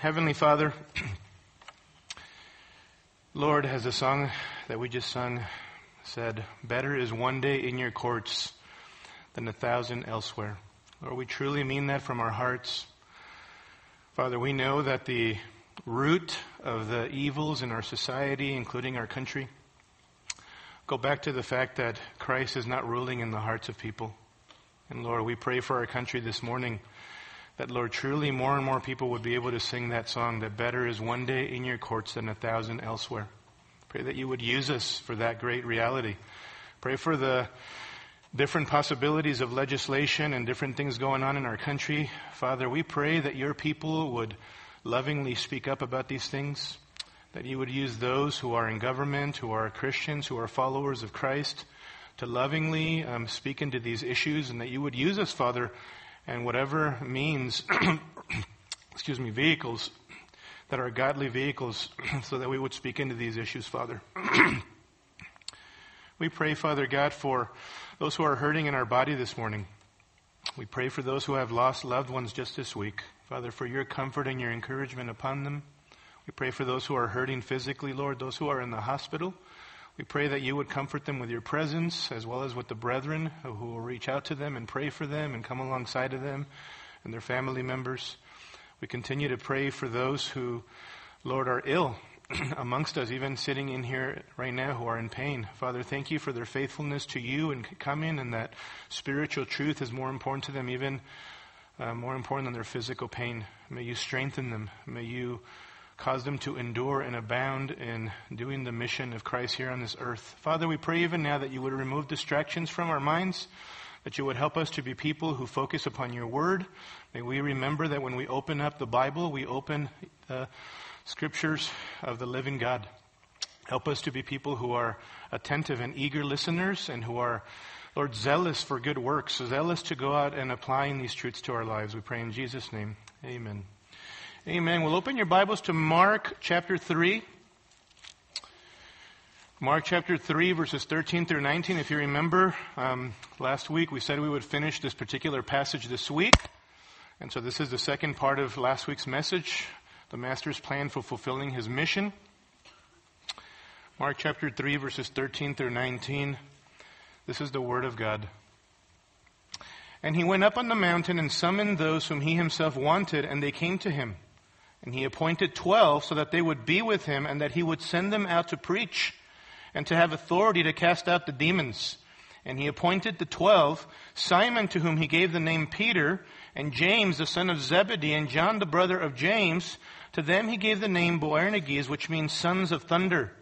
Heavenly Father, Lord, as the song that we just sung said, better is one day in your courts than a thousand elsewhere. Lord, we truly mean that from our hearts. Father, we know that the root of the evils in our society, including our country, go back to the fact that Christ is not ruling in the hearts of people. And Lord, we pray for our country this morning that, Lord, truly more and more people would be able to sing that song that better is one day in your courts than a thousand elsewhere. Pray that you would use us for that great reality. Pray for the different possibilities of legislation and different things going on in our country. Father, we pray that your people would lovingly speak up about these things, that you would use those who are in government, who are Christians, who are followers of Christ, to lovingly um, speak into these issues, and that you would use us, Father, and whatever means, excuse me, vehicles that are godly vehicles, so that we would speak into these issues, Father. we pray, Father God, for those who are hurting in our body this morning. We pray for those who have lost loved ones just this week. Father, for your comfort and your encouragement upon them. We pray for those who are hurting physically, Lord, those who are in the hospital. We pray that you would comfort them with your presence, as well as with the brethren who will reach out to them and pray for them and come alongside of them and their family members. We continue to pray for those who, Lord, are ill amongst us, even sitting in here right now, who are in pain. Father, thank you for their faithfulness to you and coming, and that spiritual truth is more important to them, even uh, more important than their physical pain. May you strengthen them. May you cause them to endure and abound in doing the mission of Christ here on this earth. Father, we pray even now that you would remove distractions from our minds, that you would help us to be people who focus upon your word. May we remember that when we open up the Bible, we open the scriptures of the living God. Help us to be people who are attentive and eager listeners and who are, Lord, zealous for good works, zealous to go out and applying these truths to our lives. We pray in Jesus' name. Amen. Amen. We'll open your Bibles to Mark chapter 3. Mark chapter 3, verses 13 through 19. If you remember, um, last week we said we would finish this particular passage this week. And so this is the second part of last week's message the Master's plan for fulfilling his mission. Mark chapter 3, verses 13 through 19. This is the Word of God. And he went up on the mountain and summoned those whom he himself wanted, and they came to him. And he appointed twelve so that they would be with him and that he would send them out to preach and to have authority to cast out the demons. And he appointed the twelve, Simon to whom he gave the name Peter, and James the son of Zebedee, and John the brother of James. To them he gave the name Boanerges, which means sons of thunder.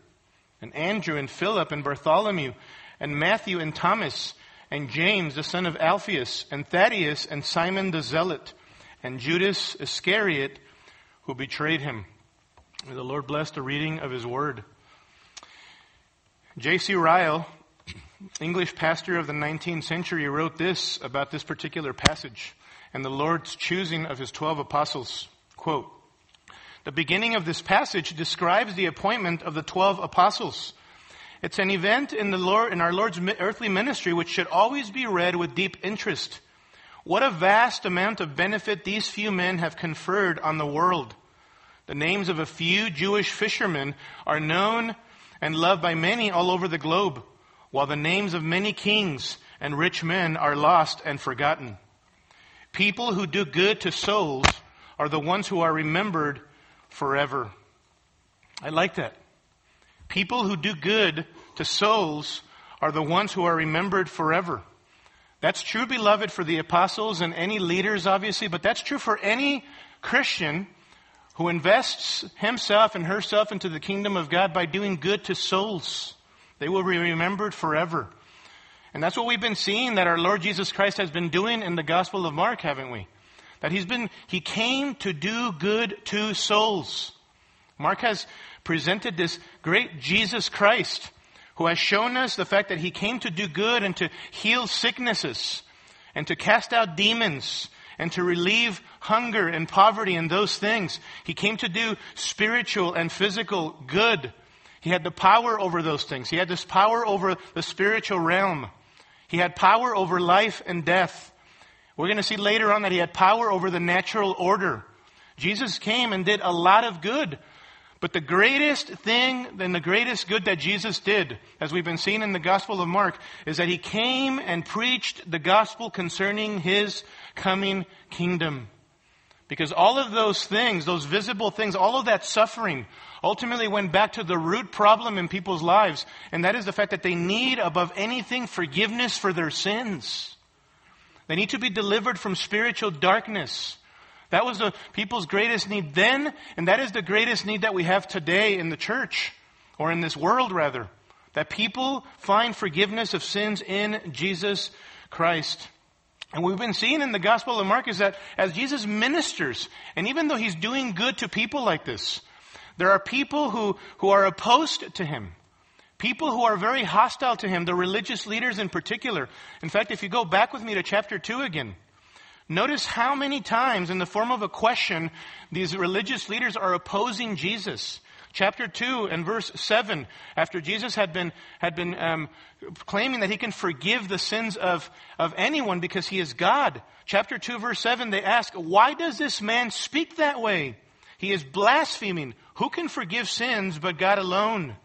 And Andrew and Philip and Bartholomew, and Matthew and Thomas, and James the son of Alphaeus, and Thaddeus and Simon the Zealot, and Judas Iscariot, who betrayed him. May the Lord bless the reading of his word. J.C. Ryle, English pastor of the 19th century, wrote this about this particular passage and the Lord's choosing of his 12 apostles. Quote, the beginning of this passage describes the appointment of the 12 apostles. It's an event in, the Lord, in our Lord's earthly ministry which should always be read with deep interest. What a vast amount of benefit these few men have conferred on the world. The names of a few Jewish fishermen are known and loved by many all over the globe, while the names of many kings and rich men are lost and forgotten. People who do good to souls are the ones who are remembered forever. I like that. People who do good to souls are the ones who are remembered forever. That's true, beloved, for the apostles and any leaders, obviously, but that's true for any Christian who invests himself and herself into the kingdom of God by doing good to souls. They will be remembered forever. And that's what we've been seeing that our Lord Jesus Christ has been doing in the Gospel of Mark, haven't we? That he's been, he came to do good to souls. Mark has presented this great Jesus Christ who has shown us the fact that he came to do good and to heal sicknesses and to cast out demons and to relieve hunger and poverty and those things. He came to do spiritual and physical good. He had the power over those things. He had this power over the spiritual realm. He had power over life and death. We're going to see later on that he had power over the natural order. Jesus came and did a lot of good. But the greatest thing and the greatest good that Jesus did, as we've been seeing in the Gospel of Mark, is that he came and preached the gospel concerning his coming kingdom. Because all of those things, those visible things, all of that suffering ultimately went back to the root problem in people's lives, and that is the fact that they need, above anything, forgiveness for their sins. They need to be delivered from spiritual darkness. That was the people's greatest need then, and that is the greatest need that we have today in the church, or in this world rather. That people find forgiveness of sins in Jesus Christ. And we've been seeing in the Gospel of Mark is that as Jesus ministers, and even though he's doing good to people like this, there are people who, who are opposed to him. People who are very hostile to him, the religious leaders in particular. In fact, if you go back with me to chapter 2 again, notice how many times, in the form of a question, these religious leaders are opposing Jesus chapter 2 and verse 7, after Jesus had been, had been um, claiming that he can forgive the sins of, of anyone because he is God. Chapter 2, verse 7, they ask, Why does this man speak that way? He is blaspheming. Who can forgive sins but God alone?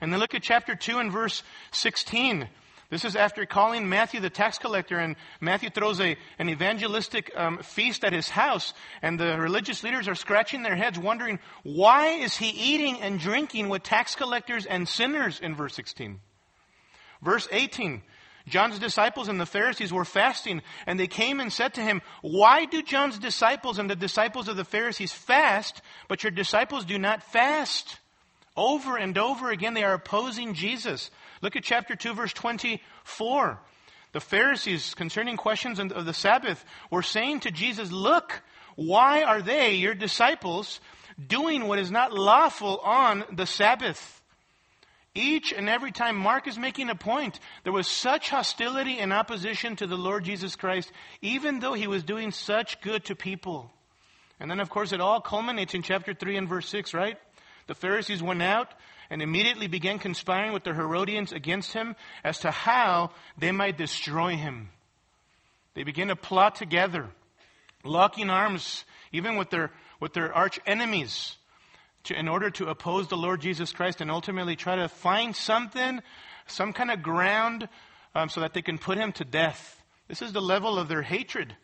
And then look at chapter 2 and verse 16. This is after calling Matthew the tax collector, and Matthew throws a, an evangelistic um, feast at his house, and the religious leaders are scratching their heads, wondering, why is he eating and drinking with tax collectors and sinners in verse 16? Verse 18, John's disciples and the Pharisees were fasting, and they came and said to him, Why do John's disciples and the disciples of the Pharisees fast, but your disciples do not fast? Over and over again, they are opposing Jesus. Look at chapter 2, verse 24. The Pharisees, concerning questions of the Sabbath, were saying to Jesus, Look, why are they, your disciples, doing what is not lawful on the Sabbath? Each and every time Mark is making a point, there was such hostility and opposition to the Lord Jesus Christ, even though he was doing such good to people. And then, of course, it all culminates in chapter 3 and verse 6, right? The Pharisees went out and immediately began conspiring with the Herodians against him as to how they might destroy him. They began to plot together, locking arms even with their, with their arch enemies to, in order to oppose the Lord Jesus Christ and ultimately try to find something, some kind of ground um, so that they can put him to death. This is the level of their hatred.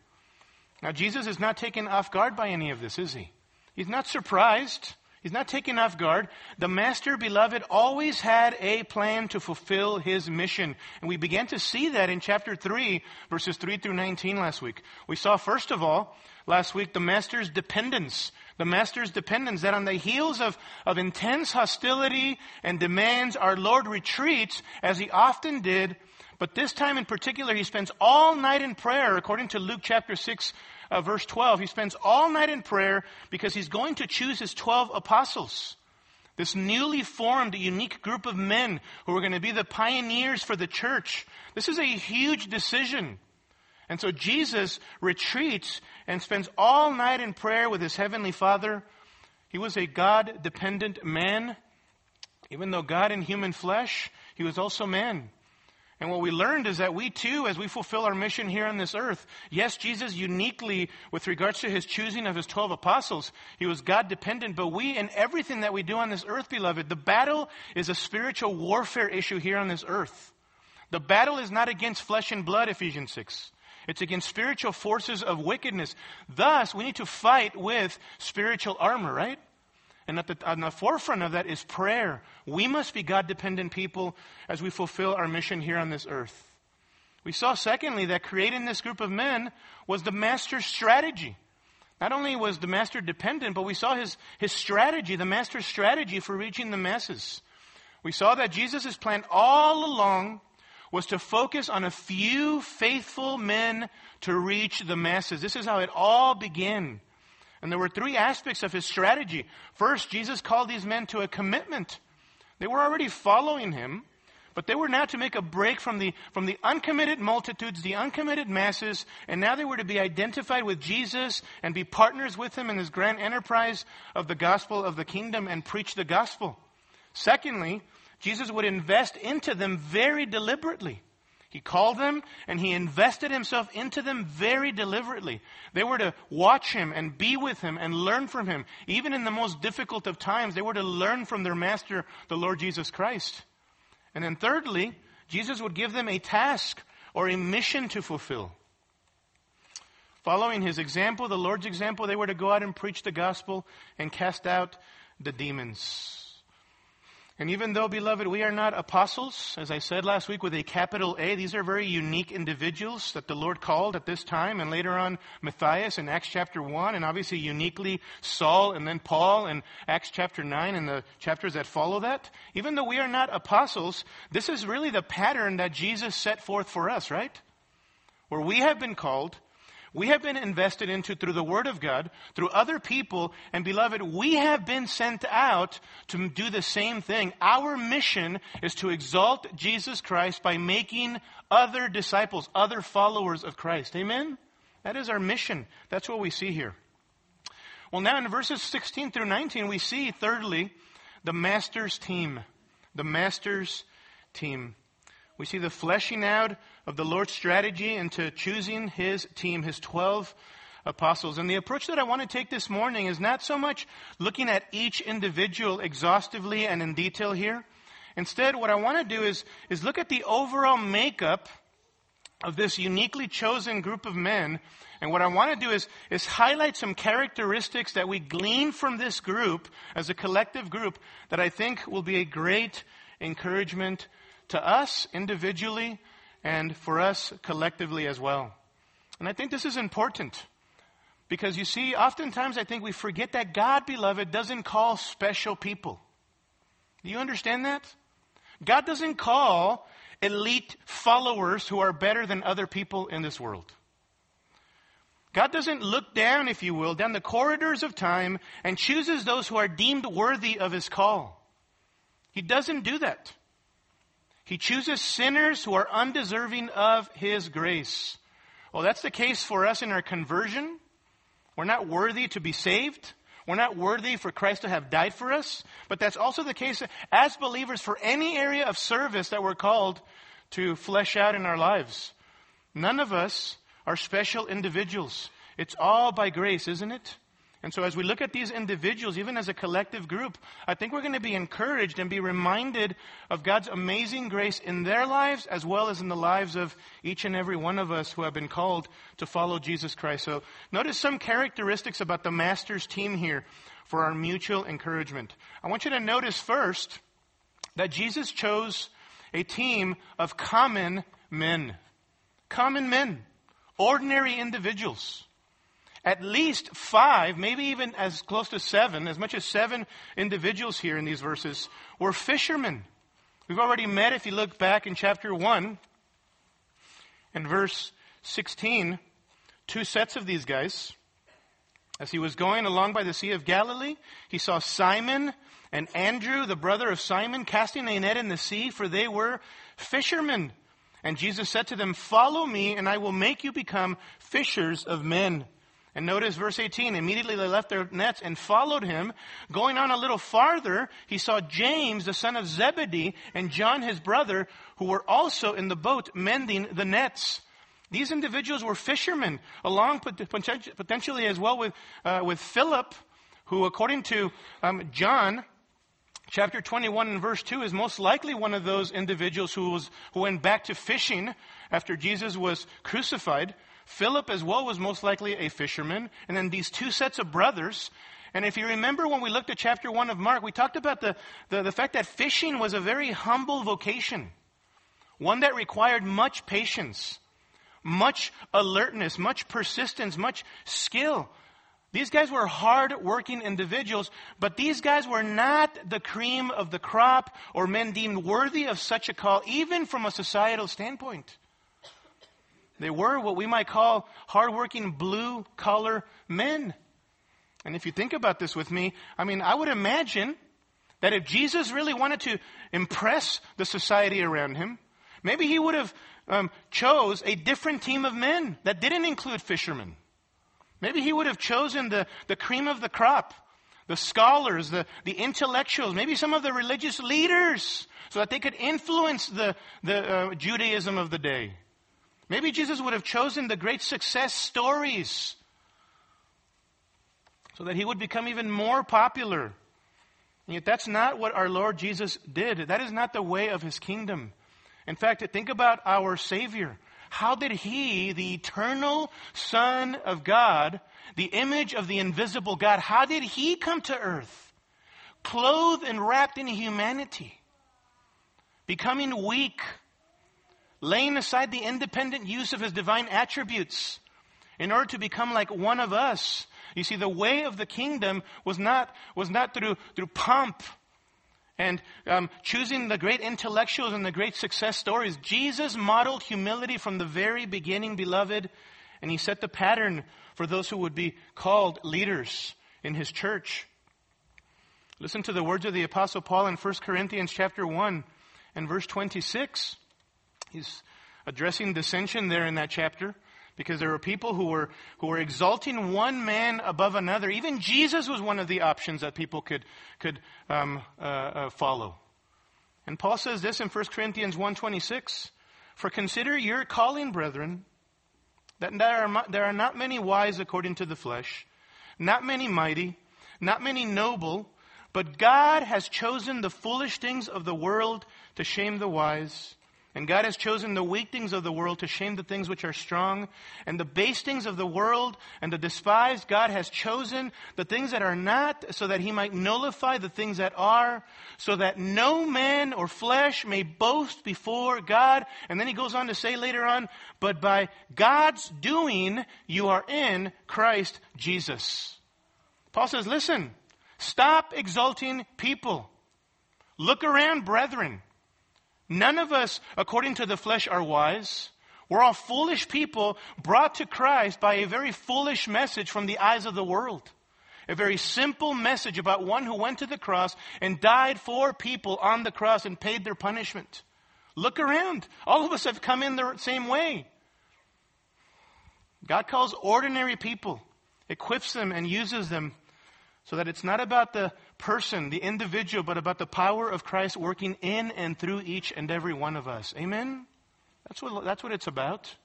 Now, Jesus is not taken off guard by any of this, is he? He's not surprised. He's not taken off guard. The Master, beloved, always had a plan to fulfill his mission. And we began to see that in chapter 3, verses 3 through 19 last week. We saw, first of all, last week, the Master's dependence. The Master's dependence, that on the heels of, of intense hostility and demands, our Lord retreats, as he often did. But this time in particular, he spends all night in prayer, according to Luke chapter 6, uh, verse 12, he spends all night in prayer because he's going to choose his 12 apostles. This newly formed, unique group of men who are going to be the pioneers for the church. This is a huge decision. And so Jesus retreats and spends all night in prayer with his heavenly Father. He was a God dependent man. Even though God in human flesh, he was also man. And what we learned is that we too, as we fulfill our mission here on this earth, yes, Jesus uniquely, with regards to his choosing of his 12 apostles, he was God dependent, but we, in everything that we do on this earth, beloved, the battle is a spiritual warfare issue here on this earth. The battle is not against flesh and blood, Ephesians 6. It's against spiritual forces of wickedness. Thus, we need to fight with spiritual armor, right? And at the, on the forefront of that is prayer. We must be God dependent people as we fulfill our mission here on this earth. We saw, secondly, that creating this group of men was the master's strategy. Not only was the master dependent, but we saw his, his strategy, the master's strategy for reaching the masses. We saw that Jesus' plan all along was to focus on a few faithful men to reach the masses. This is how it all began. And there were three aspects of his strategy. First, Jesus called these men to a commitment. They were already following him, but they were now to make a break from the, from the uncommitted multitudes, the uncommitted masses, and now they were to be identified with Jesus and be partners with him in this grand enterprise of the gospel of the kingdom and preach the gospel. Secondly, Jesus would invest into them very deliberately. He called them and he invested himself into them very deliberately. They were to watch him and be with him and learn from him. Even in the most difficult of times, they were to learn from their master, the Lord Jesus Christ. And then thirdly, Jesus would give them a task or a mission to fulfill. Following his example, the Lord's example, they were to go out and preach the gospel and cast out the demons. And even though, beloved, we are not apostles, as I said last week with a capital A, these are very unique individuals that the Lord called at this time, and later on Matthias in Acts chapter 1, and obviously uniquely Saul and then Paul in Acts chapter 9 and the chapters that follow that. Even though we are not apostles, this is really the pattern that Jesus set forth for us, right? Where we have been called we have been invested into through the Word of God, through other people, and beloved, we have been sent out to do the same thing. Our mission is to exalt Jesus Christ by making other disciples, other followers of Christ. Amen? That is our mission. That's what we see here. Well, now in verses 16 through 19, we see, thirdly, the Master's team. The Master's team. We see the fleshing out of the Lord's strategy into choosing his team, his 12 apostles. And the approach that I want to take this morning is not so much looking at each individual exhaustively and in detail here. Instead, what I want to do is, is look at the overall makeup of this uniquely chosen group of men. And what I want to do is, is highlight some characteristics that we glean from this group as a collective group that I think will be a great encouragement to us individually and for us collectively as well. And I think this is important because you see, oftentimes I think we forget that God, beloved, doesn't call special people. Do you understand that? God doesn't call elite followers who are better than other people in this world. God doesn't look down, if you will, down the corridors of time and chooses those who are deemed worthy of his call. He doesn't do that. He chooses sinners who are undeserving of His grace. Well, that's the case for us in our conversion. We're not worthy to be saved. We're not worthy for Christ to have died for us. But that's also the case as believers for any area of service that we're called to flesh out in our lives. None of us are special individuals. It's all by grace, isn't it? And so as we look at these individuals, even as a collective group, I think we're going to be encouraged and be reminded of God's amazing grace in their lives as well as in the lives of each and every one of us who have been called to follow Jesus Christ. So notice some characteristics about the Master's team here for our mutual encouragement. I want you to notice first that Jesus chose a team of common men. Common men. Ordinary individuals at least five, maybe even as close to seven, as much as seven individuals here in these verses were fishermen. We've already met, if you look back in chapter 1, in verse 16, two sets of these guys. As he was going along by the Sea of Galilee, he saw Simon and Andrew, the brother of Simon, casting a net in the sea, for they were fishermen. And Jesus said to them, Follow me, and I will make you become fishers of men. And notice verse 18. Immediately they left their nets and followed him. Going on a little farther, he saw James, the son of Zebedee, and John, his brother, who were also in the boat mending the nets. These individuals were fishermen, along potentially as well with, uh, with Philip, who according to um, John, chapter 21 and verse 2 is most likely one of those individuals who, was, who went back to fishing after Jesus was crucified. Philip as well was most likely a fisherman. And then these two sets of brothers. And if you remember when we looked at chapter 1 of Mark, we talked about the, the, the fact that fishing was a very humble vocation. One that required much patience, much alertness, much persistence, much skill. These guys were hard working individuals, but these guys were not the cream of the crop or men deemed worthy of such a call, even from a societal standpoint. They were what we might call hardworking blue collar men. And if you think about this with me, I mean, I would imagine that if Jesus really wanted to impress the society around him, maybe he would have um, chose a different team of men that didn't include fishermen. Maybe he would have chosen the, the cream of the crop, the scholars, the, the intellectuals, maybe some of the religious leaders, so that they could influence the, the uh, Judaism of the day. Maybe Jesus would have chosen the great success stories so that he would become even more popular. And yet that's not what our Lord Jesus did. That is not the way of his kingdom. In fact, think about our Savior. How did he, the eternal Son of God, the image of the invisible God, how did he come to earth? Clothed and wrapped in humanity, becoming weak, laying aside the independent use of his divine attributes in order to become like one of us. You see, the way of the kingdom was not, was not through, through pomp and um, choosing the great intellectuals and the great success stories. Jesus modeled humility from the very beginning, beloved, and he set the pattern for those who would be called leaders in his church. Listen to the words of the apostle Paul in 1 Corinthians chapter 1 and verse 26. He's addressing dissension there in that chapter because there were people who were, who were exalting one man above another. Even Jesus was one of the options that people could, could um, uh, uh, follow. And Paul says this in 1 Corinthians 1.26, For consider your calling, brethren, that there are, there are not many wise according to the flesh, not many mighty, not many noble, but God has chosen the foolish things of the world to shame the wise. And God has chosen the weak things of the world to shame the things which are strong. And the base things of the world and the despised, God has chosen the things that are not, so that he might nullify the things that are, so that no man or flesh may boast before God. And then he goes on to say later on, but by God's doing, you are in Christ Jesus. Paul says, listen, stop exalting people. Look around, brethren. None of us, according to the flesh, are wise. We're all foolish people brought to Christ by a very foolish message from the eyes of the world. A very simple message about one who went to the cross and died for people on the cross and paid their punishment. Look around. All of us have come in the same way. God calls ordinary people, equips them, and uses them so that it's not about the person, the individual, but about the power of Christ working in and through each and every one of us. Amen? That's what, that's what it's about.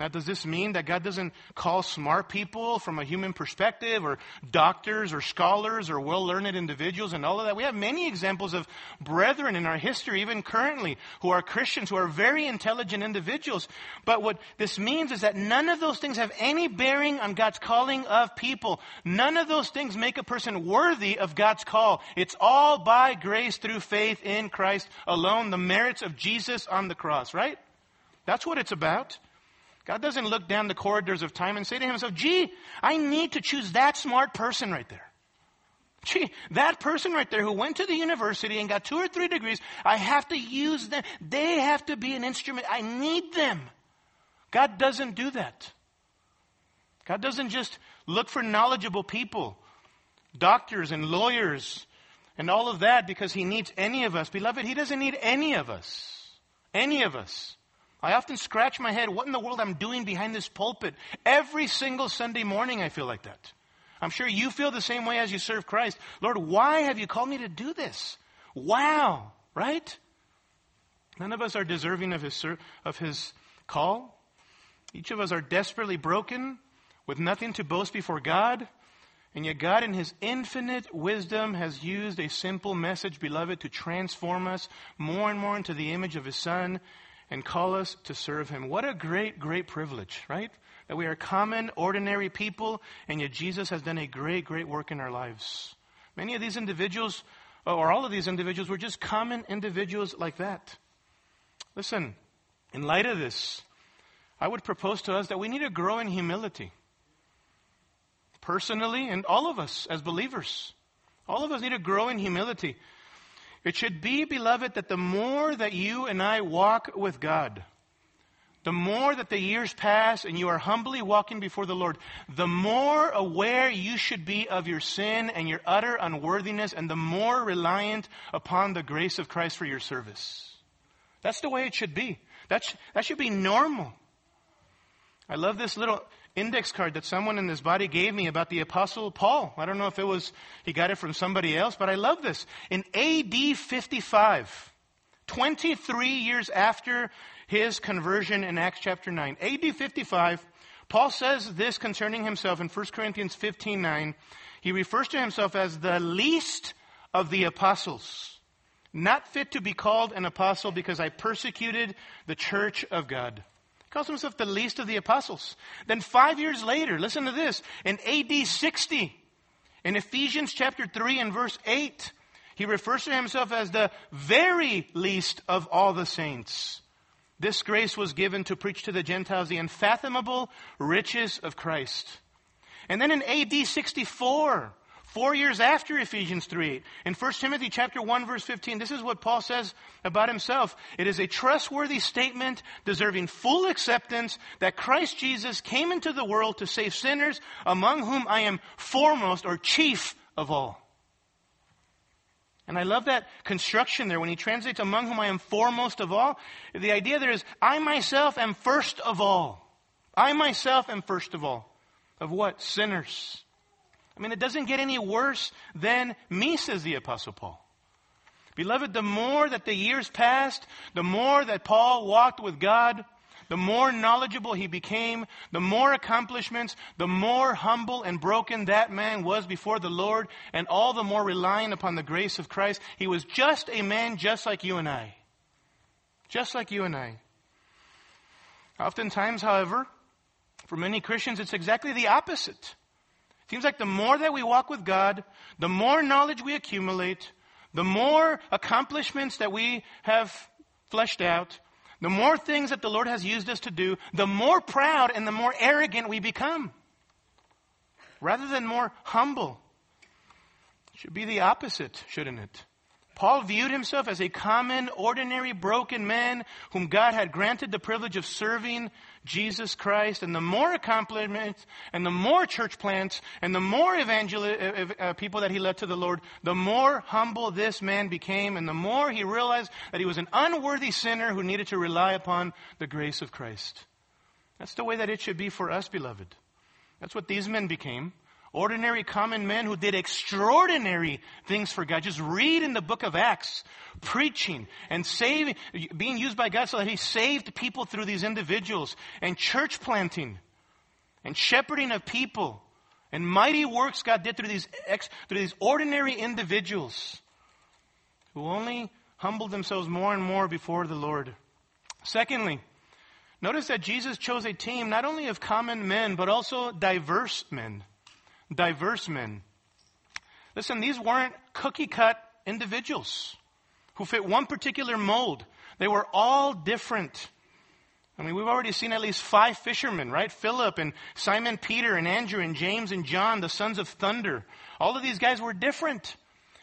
Now, does this mean that God doesn't call smart people from a human perspective, or doctors, or scholars, or well learned individuals, and all of that? We have many examples of brethren in our history, even currently, who are Christians, who are very intelligent individuals. But what this means is that none of those things have any bearing on God's calling of people. None of those things make a person worthy of God's call. It's all by grace through faith in Christ alone, the merits of Jesus on the cross, right? That's what it's about. God doesn't look down the corridors of time and say to himself, gee, I need to choose that smart person right there. Gee, that person right there who went to the university and got two or three degrees, I have to use them. They have to be an instrument. I need them. God doesn't do that. God doesn't just look for knowledgeable people, doctors and lawyers and all of that because He needs any of us. Beloved, He doesn't need any of us. Any of us. I often scratch my head, what in the world I'm doing behind this pulpit? Every single Sunday morning I feel like that. I'm sure you feel the same way as you serve Christ. Lord, why have you called me to do this? Wow, right? None of us are deserving of his, of his call. Each of us are desperately broken with nothing to boast before God. And yet God in his infinite wisdom has used a simple message, beloved, to transform us more and more into the image of his son and call us to serve him. What a great, great privilege, right? That we are common, ordinary people, and yet Jesus has done a great, great work in our lives. Many of these individuals, or all of these individuals, were just common individuals like that. Listen, in light of this, I would propose to us that we need to grow in humility. Personally, and all of us as believers. All of us need to grow in humility. It should be, beloved, that the more that you and I walk with God, the more that the years pass and you are humbly walking before the Lord, the more aware you should be of your sin and your utter unworthiness, and the more reliant upon the grace of Christ for your service. That's the way it should be. That, sh- that should be normal. I love this little index card that someone in this body gave me about the apostle Paul. I don't know if it was, he got it from somebody else, but I love this. In AD 55, 23 years after his conversion in Acts chapter 9, AD 55, Paul says this concerning himself in 1 Corinthians 15 9. He refers to himself as the least of the apostles, not fit to be called an apostle because I persecuted the church of God. Calls himself the least of the apostles. Then five years later, listen to this, in AD 60, in Ephesians chapter 3 and verse 8, he refers to himself as the very least of all the saints. This grace was given to preach to the Gentiles the unfathomable riches of Christ. And then in AD 64, four years after Ephesians 3, in 1 Timothy chapter 1 verse 15, this is what Paul says about himself. It is a trustworthy statement deserving full acceptance that Christ Jesus came into the world to save sinners among whom I am foremost or chief of all. And I love that construction there when he translates among whom I am foremost of all. The idea there is, I myself am first of all. I myself am first of all. Of what? Sinners. I mean, it doesn't get any worse than me, says the apostle Paul. Beloved, the more that the years passed, the more that Paul walked with God, the more knowledgeable he became, the more accomplishments, the more humble and broken that man was before the Lord, and all the more relying upon the grace of Christ. He was just a man just like you and I. Just like you and I. Oftentimes, however, for many Christians, it's exactly the opposite. Seems like the more that we walk with God, the more knowledge we accumulate, the more accomplishments that we have fleshed out, the more things that the Lord has used us to do, the more proud and the more arrogant we become. Rather than more humble. It should be the opposite, shouldn't it? Paul viewed himself as a common, ordinary, broken man whom God had granted the privilege of serving Jesus Christ. And the more accomplishments and the more church plants and the more evangel- uh, people that he led to the Lord, the more humble this man became and the more he realized that he was an unworthy sinner who needed to rely upon the grace of Christ. That's the way that it should be for us, beloved. That's what these men became. Ordinary common men who did extraordinary things for God. Just read in the book of Acts, preaching and saving, being used by God so that He saved people through these individuals and church planting and shepherding of people and mighty works God did through these, ex, through these ordinary individuals who only humbled themselves more and more before the Lord. Secondly, notice that Jesus chose a team not only of common men, but also diverse men diverse men. Listen, these weren't cookie cut individuals who fit one particular mold. They were all different. I mean, we've already seen at least five fishermen, right? Philip and Simon Peter and Andrew and James and John, the sons of thunder. All of these guys were different.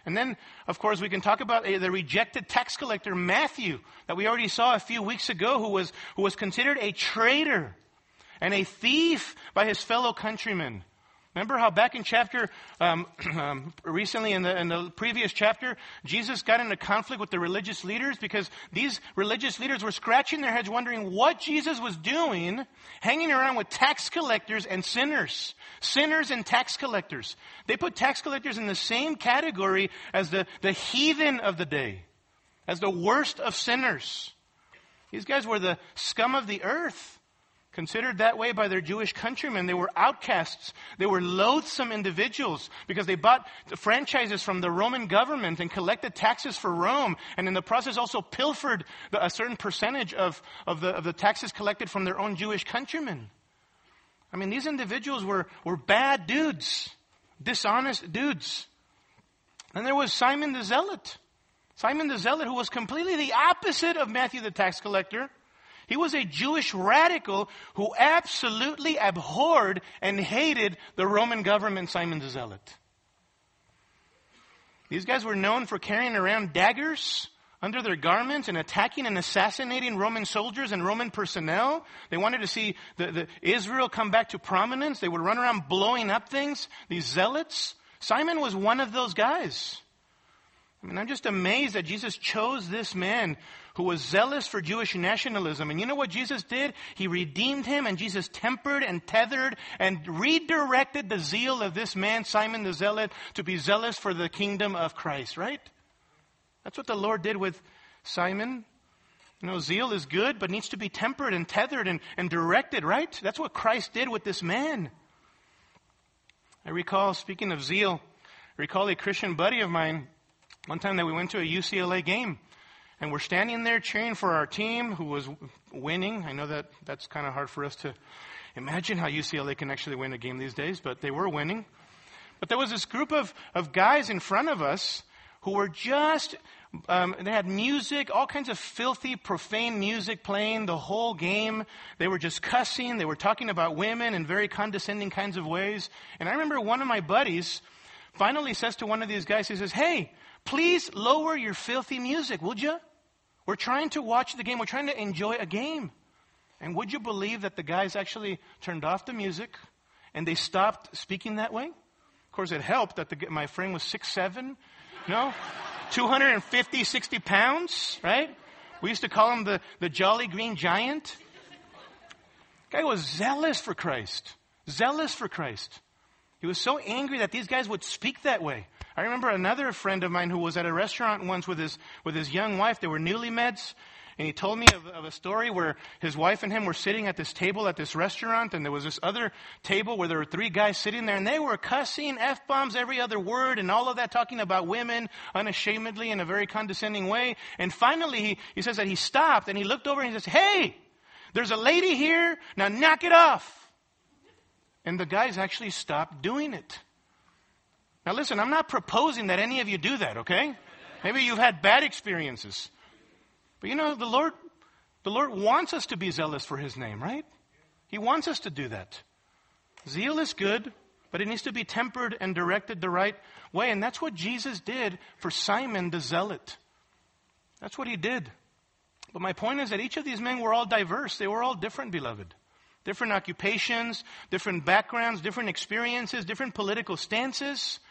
And then, of course, we can talk about eh, the rejected tax collector, Matthew, that we already saw a few weeks ago, who was, who was considered a traitor and a thief by his fellow countrymen. Remember how back in chapter, um, um, recently in the, in the previous chapter, Jesus got into conflict with the religious leaders because these religious leaders were scratching their heads wondering what Jesus was doing, hanging around with tax collectors and sinners. Sinners and tax collectors. They put tax collectors in the same category as the, the heathen of the day, as the worst of sinners. These guys were the scum of the earth. Considered that way by their Jewish countrymen, they were outcasts. They were loathsome individuals because they bought franchises from the Roman government and collected taxes for Rome, and in the process also pilfered a certain percentage of, of, the, of the taxes collected from their own Jewish countrymen. I mean, these individuals were, were bad dudes, dishonest dudes. And there was Simon the Zealot. Simon the Zealot, who was completely the opposite of Matthew the tax collector. He was a Jewish radical who absolutely abhorred and hated the Roman government, Simon the Zealot. These guys were known for carrying around daggers under their garments and attacking and assassinating Roman soldiers and Roman personnel. They wanted to see the, the Israel come back to prominence. They would run around blowing up things. These zealots. Simon was one of those guys. I mean, I'm just amazed that Jesus chose this man who was zealous for Jewish nationalism. And you know what Jesus did? He redeemed him and Jesus tempered and tethered and redirected the zeal of this man, Simon the Zealot, to be zealous for the kingdom of Christ, right? That's what the Lord did with Simon. You know, zeal is good, but needs to be tempered and tethered and, and directed, right? That's what Christ did with this man. I recall, speaking of zeal, I recall a Christian buddy of mine one time that we went to a UCLA game and we're standing there cheering for our team who was winning. I know that that's kind of hard for us to imagine how UCLA can actually win a game these days, but they were winning. But there was this group of, of guys in front of us who were just, um, they had music, all kinds of filthy, profane music playing the whole game. They were just cussing. They were talking about women in very condescending kinds of ways. And I remember one of my buddies finally says to one of these guys, he says, Hey, Please lower your filthy music, would you? We're trying to watch the game. We're trying to enjoy a game. And would you believe that the guys actually turned off the music and they stopped speaking that way? Of course, it helped that the, my friend was six seven, no, 250, 60 pounds, right? We used to call him the, the jolly green giant. Guy was zealous for Christ. Zealous for Christ. He was so angry that these guys would speak that way. I remember another friend of mine who was at a restaurant once with his, with his young wife. They were newly newlyweds. And he told me of, of, a story where his wife and him were sitting at this table at this restaurant, and there was this other table where there were three guys sitting there, and they were cussing F bombs every other word and all of that, talking about women unashamedly in a very condescending way. And finally, he, he says that he stopped and he looked over and he says, Hey, there's a lady here, now knock it off. And the guys actually stopped doing it. Now listen, I'm not proposing that any of you do that, okay? Maybe you've had bad experiences. But you know, the Lord, the Lord wants us to be zealous for His name, right? He wants us to do that. Zeal is good, but it needs to be tempered and directed the right way. And that's what Jesus did for Simon the Zealot. That's what he did. But my point is that each of these men were all diverse. They were all different, beloved. Different occupations, different backgrounds, different experiences, different political stances.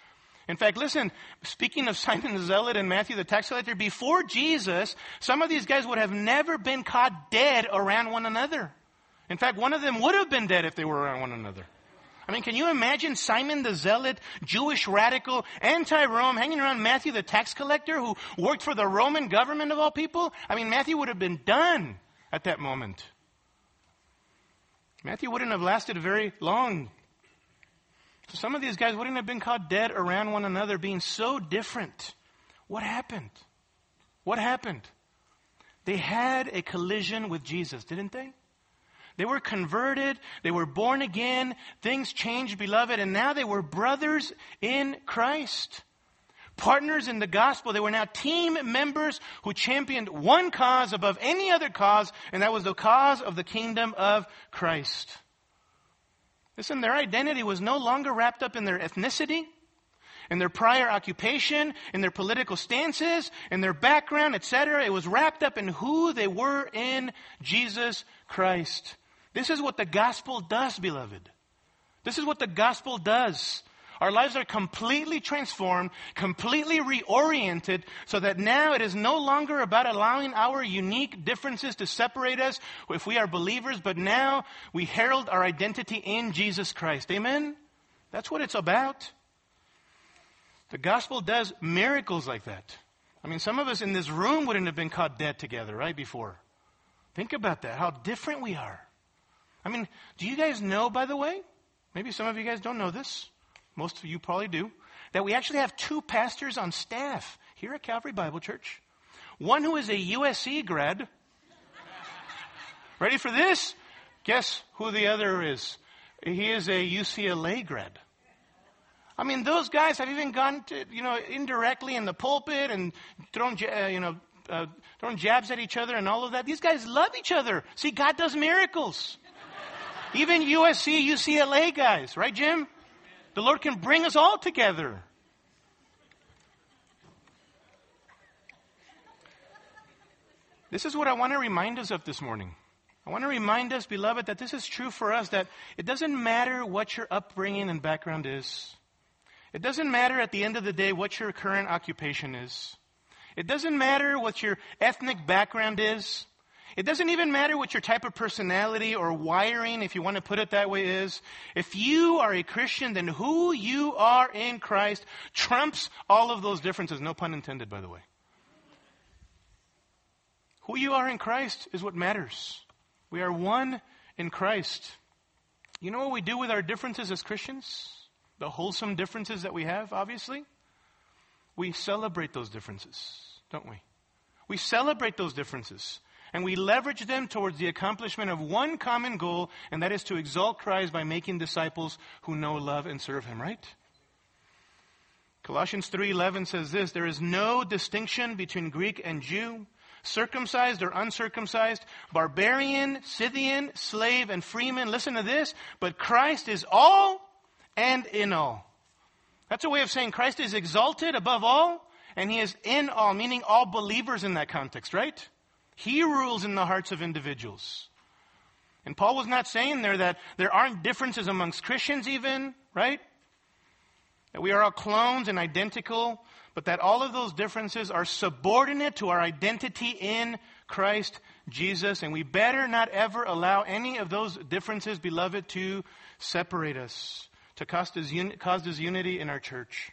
In fact, listen, speaking of Simon the Zealot and Matthew the tax collector, before Jesus, some of these guys would have never been caught dead around one another. In fact, one of them would have been dead if they were around one another. I mean, can you imagine Simon the Zealot, Jewish radical, anti-Rome, hanging around Matthew the tax collector who worked for the Roman government of all people? I mean, Matthew would have been done at that moment. Matthew wouldn't have lasted very long so some of these guys wouldn't have been caught dead around one another being so different. What happened? What happened? They had a collision with Jesus, didn't they? They were converted. They were born again. Things changed, beloved, and now they were brothers in Christ. Partners in the gospel. They were now team members who championed one cause above any other cause, and that was the cause of the kingdom of Christ. Listen, their identity was no longer wrapped up in their ethnicity, in their prior occupation, in their political stances, in their background, etc. It was wrapped up in who they were in Jesus Christ. This is what the gospel does, beloved. This is what the gospel does. Our lives are completely transformed, completely reoriented, so that now it is no longer about allowing our unique differences to separate us if we are believers, but now we herald our identity in Jesus Christ. Amen? That's what it's about. The gospel does miracles like that. I mean, some of us in this room wouldn't have been caught dead together, right, before. Think about that, how different we are. I mean, do you guys know, by the way? Maybe some of you guys don't know this most of you probably do, that we actually have two pastors on staff here at Calvary Bible Church. One who is a USC grad. Ready for this? Guess who the other is? He is a UCLA grad. I mean, those guys have even gone to, you know, indirectly in the pulpit and thrown, uh, you know, uh, throwing jabs at each other and all of that. These guys love each other. See, God does miracles. even USC, UCLA guys, right, Jim? The Lord can bring us all together. This is what I want to remind us of this morning. I want to remind us, beloved, that this is true for us, that it doesn't matter what your upbringing and background is. It doesn't matter at the end of the day what your current occupation is. It doesn't matter what your ethnic background is. It doesn't even matter what your type of personality or wiring, if you want to put it that way, is. If you are a Christian, then who you are in Christ trumps all of those differences. No pun intended, by the way. Who you are in Christ is what matters. We are one in Christ. You know what we do with our differences as Christians? The wholesome differences that we have, obviously? We celebrate those differences, don't we? We celebrate those differences and we leverage them towards the accomplishment of one common goal, and that is to exalt Christ by making disciples who know, love, and serve Him, right? Colossians 3:11 says this, there is no distinction between Greek and Jew, circumcised or uncircumcised, barbarian, Scythian, slave and freeman. Listen to this, but Christ is all and in all. That's a way of saying Christ is exalted above all and he is in all, meaning all believers in that context, right? He rules in the hearts of individuals. And Paul was not saying there that there aren't differences amongst Christians even, right? That we are all clones and identical, but that all of those differences are subordinate to our identity in Christ Jesus. And we better not ever allow any of those differences, beloved, to separate us, to cause, disunity in our church.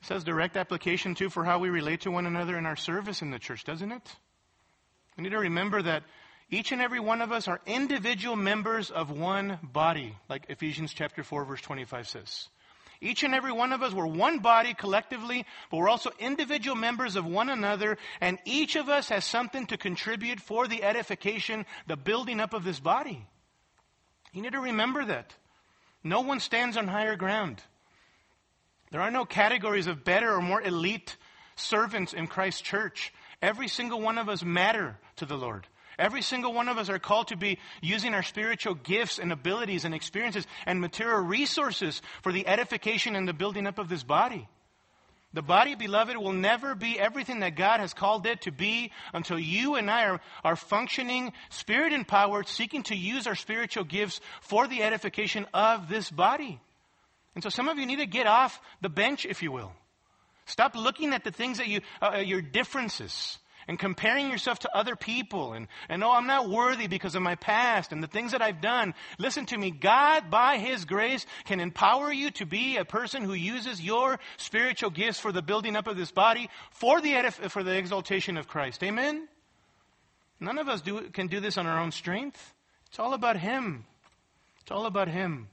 It says direct application too for how we relate to one another in our service in the church, doesn't it? We need to remember that each and every one of us are individual members of one body, like Ephesians chapter 4 verse 25 says. Each and every one of us, we're one body collectively, but we're also individual members of one another, and each of us has something to contribute for the edification, the building up of this body. You need to remember that. No one stands on higher ground. There are no categories of better or more elite servants in Christ's church. Every single one of us matter to the Lord. Every single one of us are called to be using our spiritual gifts and abilities and experiences and material resources for the edification and the building up of this body. The body, beloved, will never be everything that God has called it to be until you and I are, are functioning, spirit empowered, seeking to use our spiritual gifts for the edification of this body. And so some of you need to get off the bench, if you will. Stop looking at the things that you, uh, uh, your differences and comparing yourself to other people and, and, oh, I'm not worthy because of my past and the things that I've done. Listen to me. God, by His grace, can empower you to be a person who uses your spiritual gifts for the building up of this body for the, edif- for the exaltation of Christ. Amen? None of us do, can do this on our own strength. It's all about Him. It's all about Him.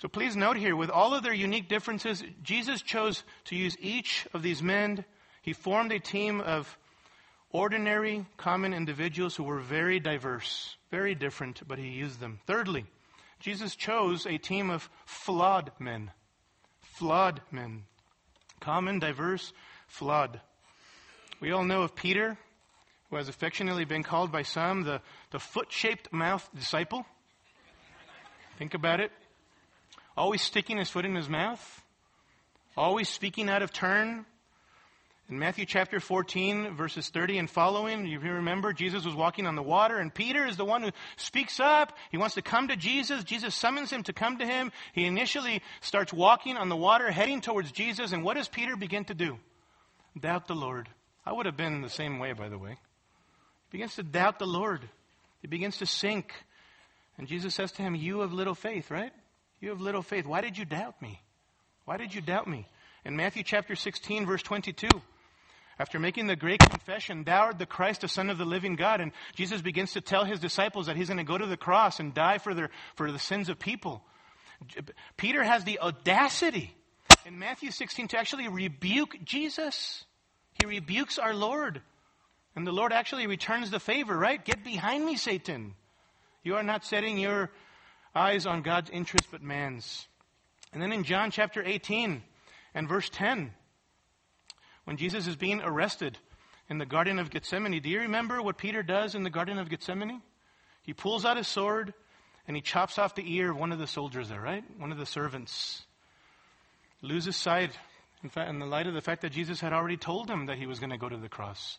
So please note here, with all of their unique differences, Jesus chose to use each of these men. He formed a team of ordinary, common individuals who were very diverse, very different, but he used them. Thirdly, Jesus chose a team of flawed men. Flawed men. Common, diverse, flawed. We all know of Peter, who has affectionately been called by some the, the foot shaped mouth disciple. Think about it. Always sticking his foot in his mouth? Always speaking out of turn? In Matthew chapter 14, verses 30 and following, you remember Jesus was walking on the water, and Peter is the one who speaks up. He wants to come to Jesus. Jesus summons him to come to him. He initially starts walking on the water, heading towards Jesus, and what does Peter begin to do? Doubt the Lord. I would have been the same way, by the way. He begins to doubt the Lord. He begins to sink. And Jesus says to him, You have little faith, right? You have little faith. Why did you doubt me? Why did you doubt me? In Matthew chapter 16, verse 22, after making the great confession, Thou art the Christ, the Son of the living God, and Jesus begins to tell his disciples that he's going to go to the cross and die for, their, for the sins of people. Peter has the audacity in Matthew 16 to actually rebuke Jesus. He rebukes our Lord. And the Lord actually returns the favor, right? Get behind me, Satan. You are not setting your eyes on God's interest but man's. And then in John chapter 18 and verse 10, when Jesus is being arrested in the Garden of Gethsemane, do you remember what Peter does in the Garden of Gethsemane? He pulls out his sword and he chops off the ear of one of the soldiers there, right? One of the servants. Loses sight in, fact, in the light of the fact that Jesus had already told him that he was going to go to the cross.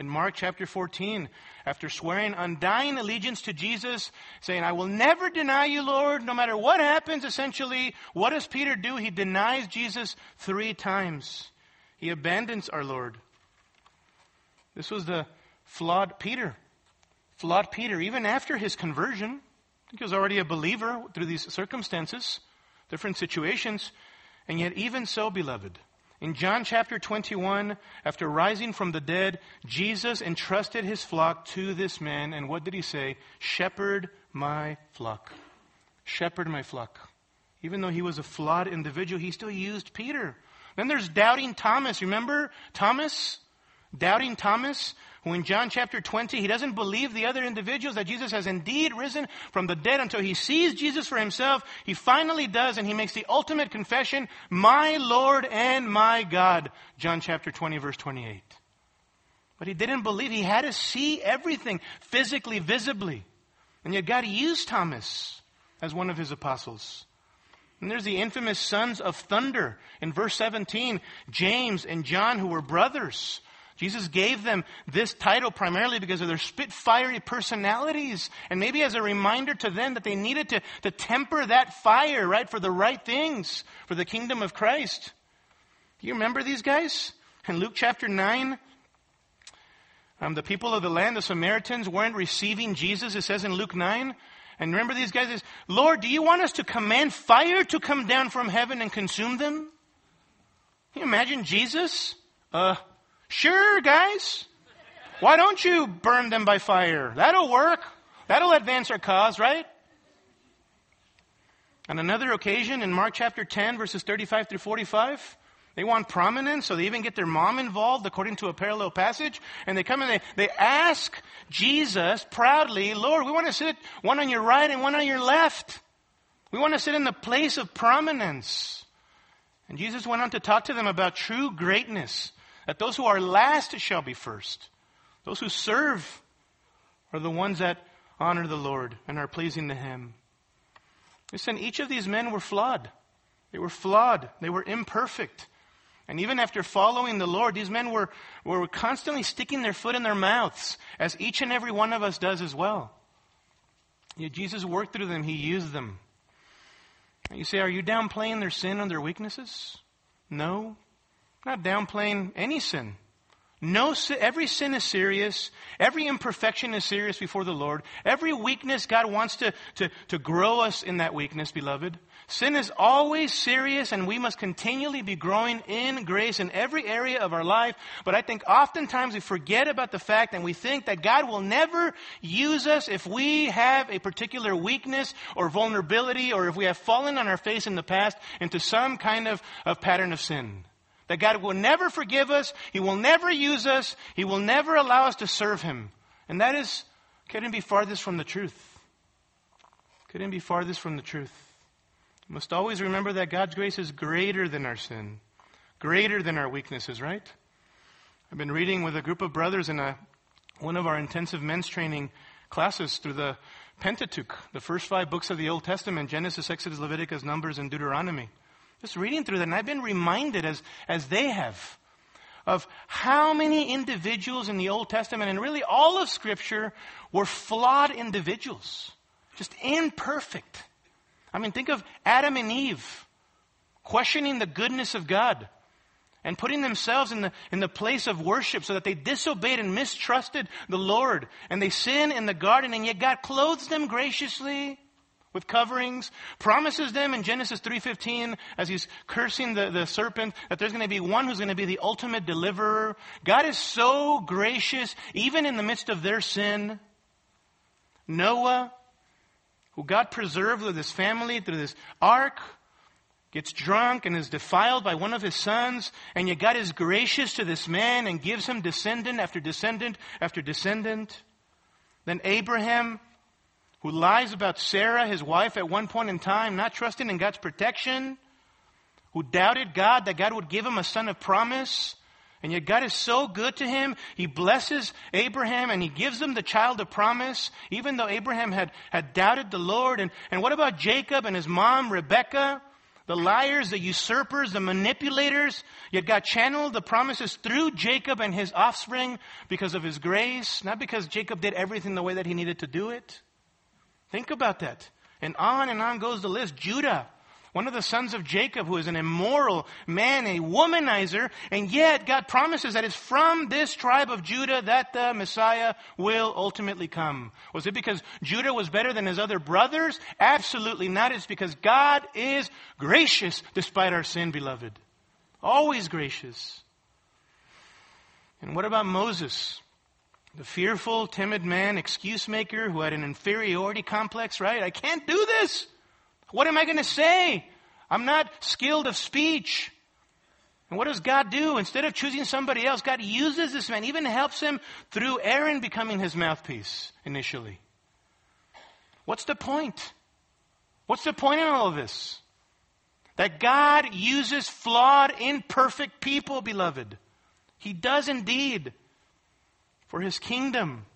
In Mark chapter 14, after swearing undying allegiance to Jesus, saying, I will never deny you, Lord, no matter what happens, essentially, what does Peter do? He denies Jesus three times. He abandons our Lord. This was the flawed Peter. Flawed Peter, even after his conversion. he was already a believer through these circumstances, different situations. And yet, even so, beloved, in John chapter 21, after rising from the dead, Jesus entrusted his flock to this man. And what did he say? Shepherd my flock. Shepherd my flock. Even though he was a flawed individual, he still used Peter. Then there's doubting Thomas. Remember Thomas? Doubting Thomas, who in John chapter 20, he doesn't believe the other individuals that Jesus has indeed risen from the dead until he sees Jesus for himself. He finally does, and he makes the ultimate confession, my Lord and my God. John chapter 20, verse 28. But he didn't believe. He had to see everything physically, visibly. And yet God used Thomas as one of his apostles. And there's the infamous sons of thunder. In verse 17, James and John, who were brothers, Jesus gave them this title primarily because of their spitfiery personalities and maybe as a reminder to them that they needed to, to temper that fire, right, for the right things, for the kingdom of Christ. Do you remember these guys? In Luke chapter 9, um, the people of the land, the Samaritans, weren't receiving Jesus, it says in Luke 9. And remember these guys says, Lord, do you want us to command fire to come down from heaven and consume them? Can you imagine Jesus? Uh, Sure, guys. Why don't you burn them by fire? That'll work. That'll advance our cause, right? On another occasion in Mark chapter 10, verses 35 through 45, they want prominence, so they even get their mom involved according to a parallel passage. And they come and they, they ask Jesus proudly, Lord, we want to sit one on your right and one on your left. We want to sit in the place of prominence. And Jesus went on to talk to them about true greatness that those who are last shall be first. Those who serve are the ones that honor the Lord and are pleasing to Him. Listen, each of these men were flawed. They were flawed. They were imperfect. And even after following the Lord, these men were, were constantly sticking their foot in their mouths, as each and every one of us does as well. Yet Jesus worked through them, He used them. And you say, are you downplaying their sin and their weaknesses? No. Not downplaying any sin. No, every sin is serious. Every imperfection is serious before the Lord. Every weakness, God wants to, to, to grow us in that weakness, beloved. Sin is always serious and we must continually be growing in grace in every area of our life. But I think oftentimes we forget about the fact and we think that God will never use us if we have a particular weakness or vulnerability or if we have fallen on our face in the past into some kind of, of pattern of sin. That God will never forgive us. He will never use us. He will never allow us to serve Him. And that is, couldn't be farthest from the truth. Couldn't be farthest from the truth. We must always remember that God's grace is greater than our sin, greater than our weaknesses, right? I've been reading with a group of brothers in a, one of our intensive men's training classes through the Pentateuch, the first five books of the Old Testament Genesis, Exodus, Leviticus, Numbers, and Deuteronomy. Just reading through that, and I've been reminded as, as they have of how many individuals in the Old Testament and really all of Scripture were flawed individuals, just imperfect. I mean, think of Adam and Eve questioning the goodness of God and putting themselves in the, in the place of worship so that they disobeyed and mistrusted the Lord. And they sin in the garden, and yet God clothes them graciously with coverings, promises them in Genesis 3.15 as he's cursing the, the serpent that there's going to be one who's going to be the ultimate deliverer. God is so gracious even in the midst of their sin. Noah, who God preserved with his family through this ark, gets drunk and is defiled by one of his sons, and yet God is gracious to this man and gives him descendant after descendant after descendant. Then Abraham, who lies about Sarah, his wife, at one point in time, not trusting in God's protection, who doubted God that God would give him a son of promise. And yet God is so good to him. He blesses Abraham and he gives him the child of promise, even though Abraham had, had doubted the Lord. And, and what about Jacob and his mom, Rebecca? the liars, the usurpers, the manipulators, yet God channeled the promises through Jacob and his offspring because of his grace, not because Jacob did everything the way that he needed to do it. Think about that. And on and on goes the list. Judah, one of the sons of Jacob who is an immoral man, a womanizer, and yet God promises that it's from this tribe of Judah that the Messiah will ultimately come. Was it because Judah was better than his other brothers? Absolutely not. It's because God is gracious despite our sin, beloved. Always gracious. And what about Moses? The fearful, timid man, excuse maker who had an inferiority complex, right? I can't do this. What am I going to say? I'm not skilled of speech. And what does God do? Instead of choosing somebody else, God uses this man, even helps him through Aaron becoming his mouthpiece initially. What's the point? What's the point in all of this? That God uses flawed, imperfect people, beloved. He does indeed for his kingdom.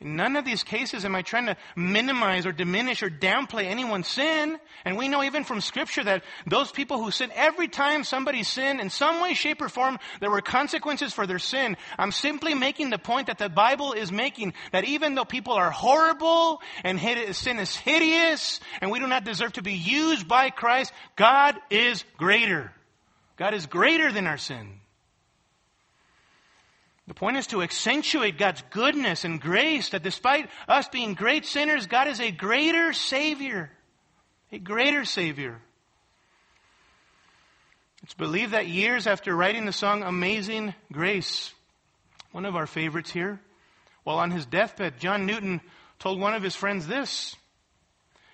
In none of these cases am I trying to minimize or diminish or downplay anyone's sin. And we know even from scripture that those people who sin, every time somebody sinned in some way, shape, or form, there were consequences for their sin. I'm simply making the point that the Bible is making that even though people are horrible and sin is hideous and we do not deserve to be used by Christ, God is greater. God is greater than our sin. The point is to accentuate God's goodness and grace that despite us being great sinners, God is a greater Savior. A greater Savior. It's believed that years after writing the song Amazing Grace, one of our favorites here, while on his deathbed, John Newton told one of his friends this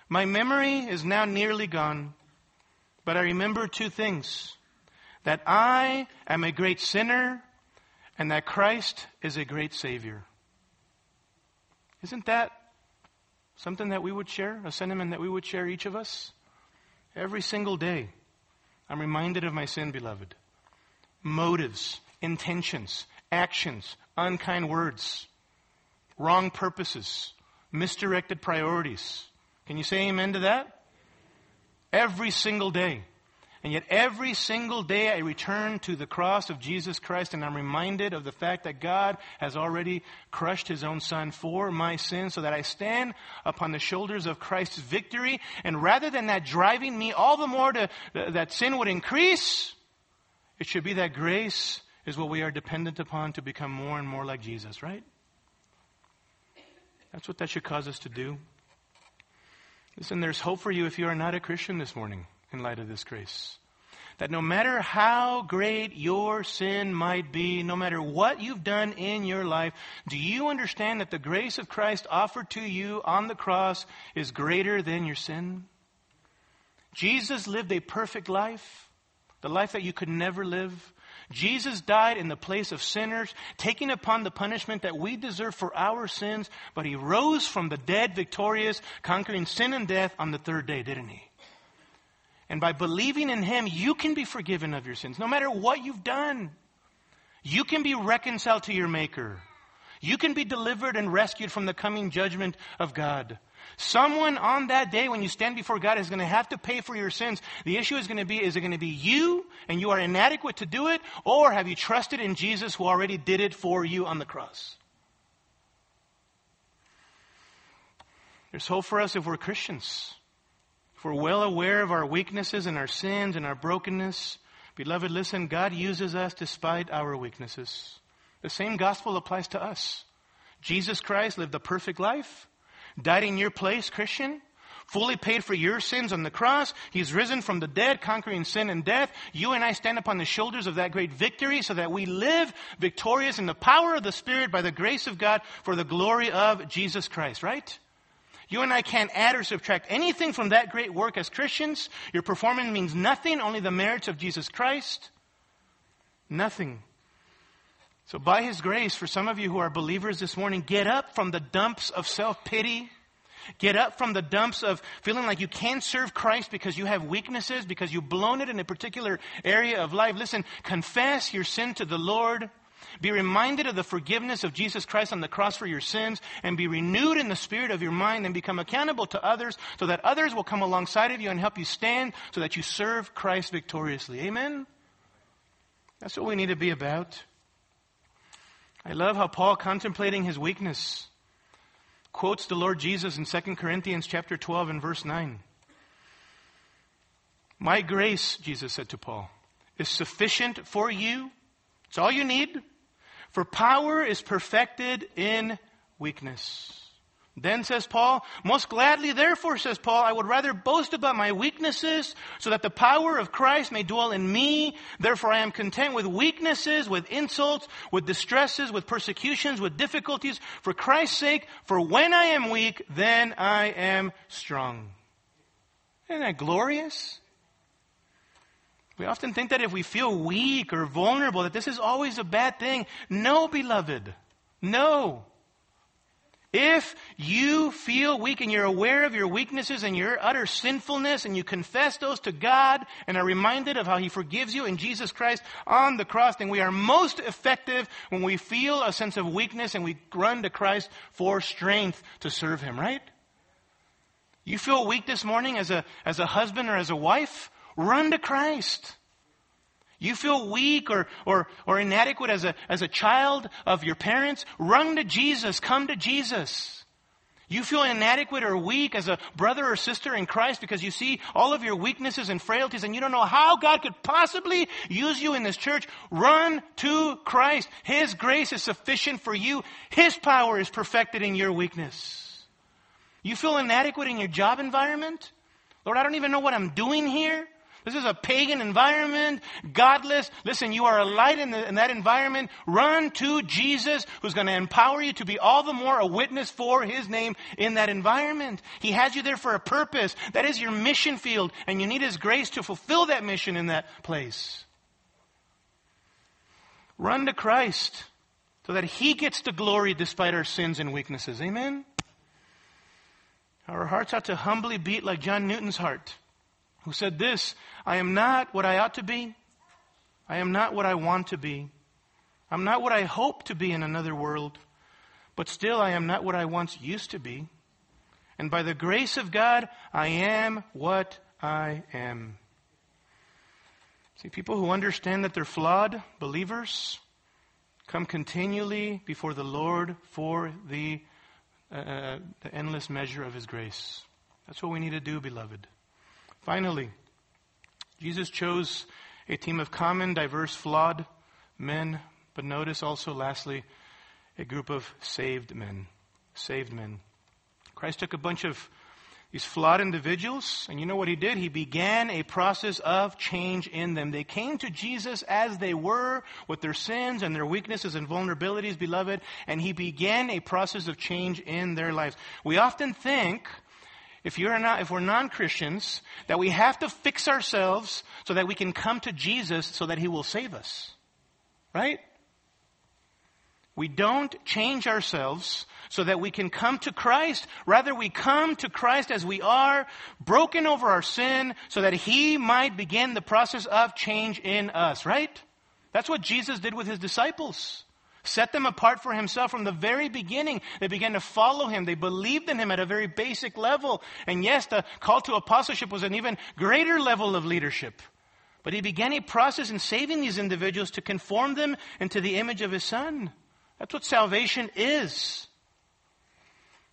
My memory is now nearly gone, but I remember two things that I am a great sinner and that Christ is a great Savior. Isn't that something that we would share, a sentiment that we would share, each of us? Every single day, I'm reminded of my sin, beloved. Motives, intentions, actions, unkind words, wrong purposes, misdirected priorities. Can you say amen to that? Every single day. And yet every single day I return to the cross of Jesus Christ and I'm reminded of the fact that God has already crushed his own son for my sins so that I stand upon the shoulders of Christ's victory. And rather than that driving me all the more to uh, that sin would increase, it should be that grace is what we are dependent upon to become more and more like Jesus, right? That's what that should cause us to do. Listen, there's hope for you if you are not a Christian this morning in light of this grace. That no matter how great your sin might be, no matter what you've done in your life, do you understand that the grace of Christ offered to you on the cross is greater than your sin? Jesus lived a perfect life, the life that you could never live. Jesus died in the place of sinners, taking upon the punishment that we deserve for our sins, but he rose from the dead victorious, conquering sin and death on the third day, didn't he? And by believing in Him, you can be forgiven of your sins, no matter what you've done. You can be reconciled to your Maker. You can be delivered and rescued from the coming judgment of God. Someone on that day when you stand before God is going to have to pay for your sins. The issue is going to be, is it going to be you and you are inadequate to do it? Or have you trusted in Jesus who already did it for you on the cross? There's hope for us if we're Christians we're well aware of our weaknesses and our sins and our brokenness, beloved, listen, God uses us despite our weaknesses. The same gospel applies to us. Jesus Christ lived a perfect life, died in your place, Christian, fully paid for your sins on the cross. He's risen from the dead, conquering sin and death. You and I stand upon the shoulders of that great victory so that we live victorious in the power of the Spirit by the grace of God for the glory of Jesus Christ, right? You and I can't add or subtract anything from that great work as Christians. Your performance means nothing, only the merits of Jesus Christ. Nothing. So, by His grace, for some of you who are believers this morning, get up from the dumps of self pity. Get up from the dumps of feeling like you can't serve Christ because you have weaknesses, because you've blown it in a particular area of life. Listen, confess your sin to the Lord. Be reminded of the forgiveness of Jesus Christ on the cross for your sins and be renewed in the spirit of your mind and become accountable to others so that others will come alongside of you and help you stand so that you serve Christ victoriously. Amen? That's what we need to be about. I love how Paul, contemplating his weakness, quotes the Lord Jesus in 2 Corinthians chapter 12 and verse 9. My grace, Jesus said to Paul, is sufficient for you. It's all you need. For power is perfected in weakness. Then says Paul, most gladly therefore says Paul, I would rather boast about my weaknesses so that the power of Christ may dwell in me. Therefore I am content with weaknesses, with insults, with distresses, with persecutions, with difficulties for Christ's sake. For when I am weak, then I am strong. Isn't that glorious? We often think that if we feel weak or vulnerable, that this is always a bad thing. No, beloved. No. If you feel weak and you're aware of your weaknesses and your utter sinfulness and you confess those to God and are reminded of how He forgives you in Jesus Christ on the cross, then we are most effective when we feel a sense of weakness and we run to Christ for strength to serve Him, right? You feel weak this morning as a, as a husband or as a wife? Run to Christ. You feel weak or, or, or inadequate as a, as a child of your parents? Run to Jesus. Come to Jesus. You feel inadequate or weak as a brother or sister in Christ because you see all of your weaknesses and frailties and you don't know how God could possibly use you in this church. Run to Christ. His grace is sufficient for you. His power is perfected in your weakness. You feel inadequate in your job environment? Lord, I don't even know what I'm doing here. This is a pagan environment, godless. Listen, you are a light in, the, in that environment. Run to Jesus who's going to empower you to be all the more a witness for his name in that environment. He has you there for a purpose. That is your mission field, and you need his grace to fulfill that mission in that place. Run to Christ so that he gets the glory despite our sins and weaknesses. Amen? Our hearts ought to humbly beat like John Newton's heart who said this I am not what I ought to be. I am not what I want to be. I'm not what I hope to be in another world. But still, I am not what I once used to be. And by the grace of God, I am what I am. See, people who understand that they're flawed believers come continually before the Lord for the, uh, the endless measure of His grace. That's what we need to do, beloved. Finally, Jesus chose a team of common, diverse, flawed men, but notice also, lastly, a group of saved men. Saved men. Christ took a bunch of these flawed individuals, and you know what he did? He began a process of change in them. They came to Jesus as they were, with their sins and their weaknesses and vulnerabilities, beloved, and he began a process of change in their lives. We often think if you're not, if we're non-Christians, that we have to fix ourselves so that we can come to Jesus so that He will save us. Right? We don't change ourselves so that we can come to Christ. Rather, we come to Christ as we are, broken over our sin, so that He might begin the process of change in us, right? That's what Jesus did with His disciples set them apart for himself from the very beginning. They began to follow him. They believed in him at a very basic level. And yes, the call to apostleship was an even greater level of leadership. But he began a process in saving these individuals to conform them into the image of his son. That's what salvation is.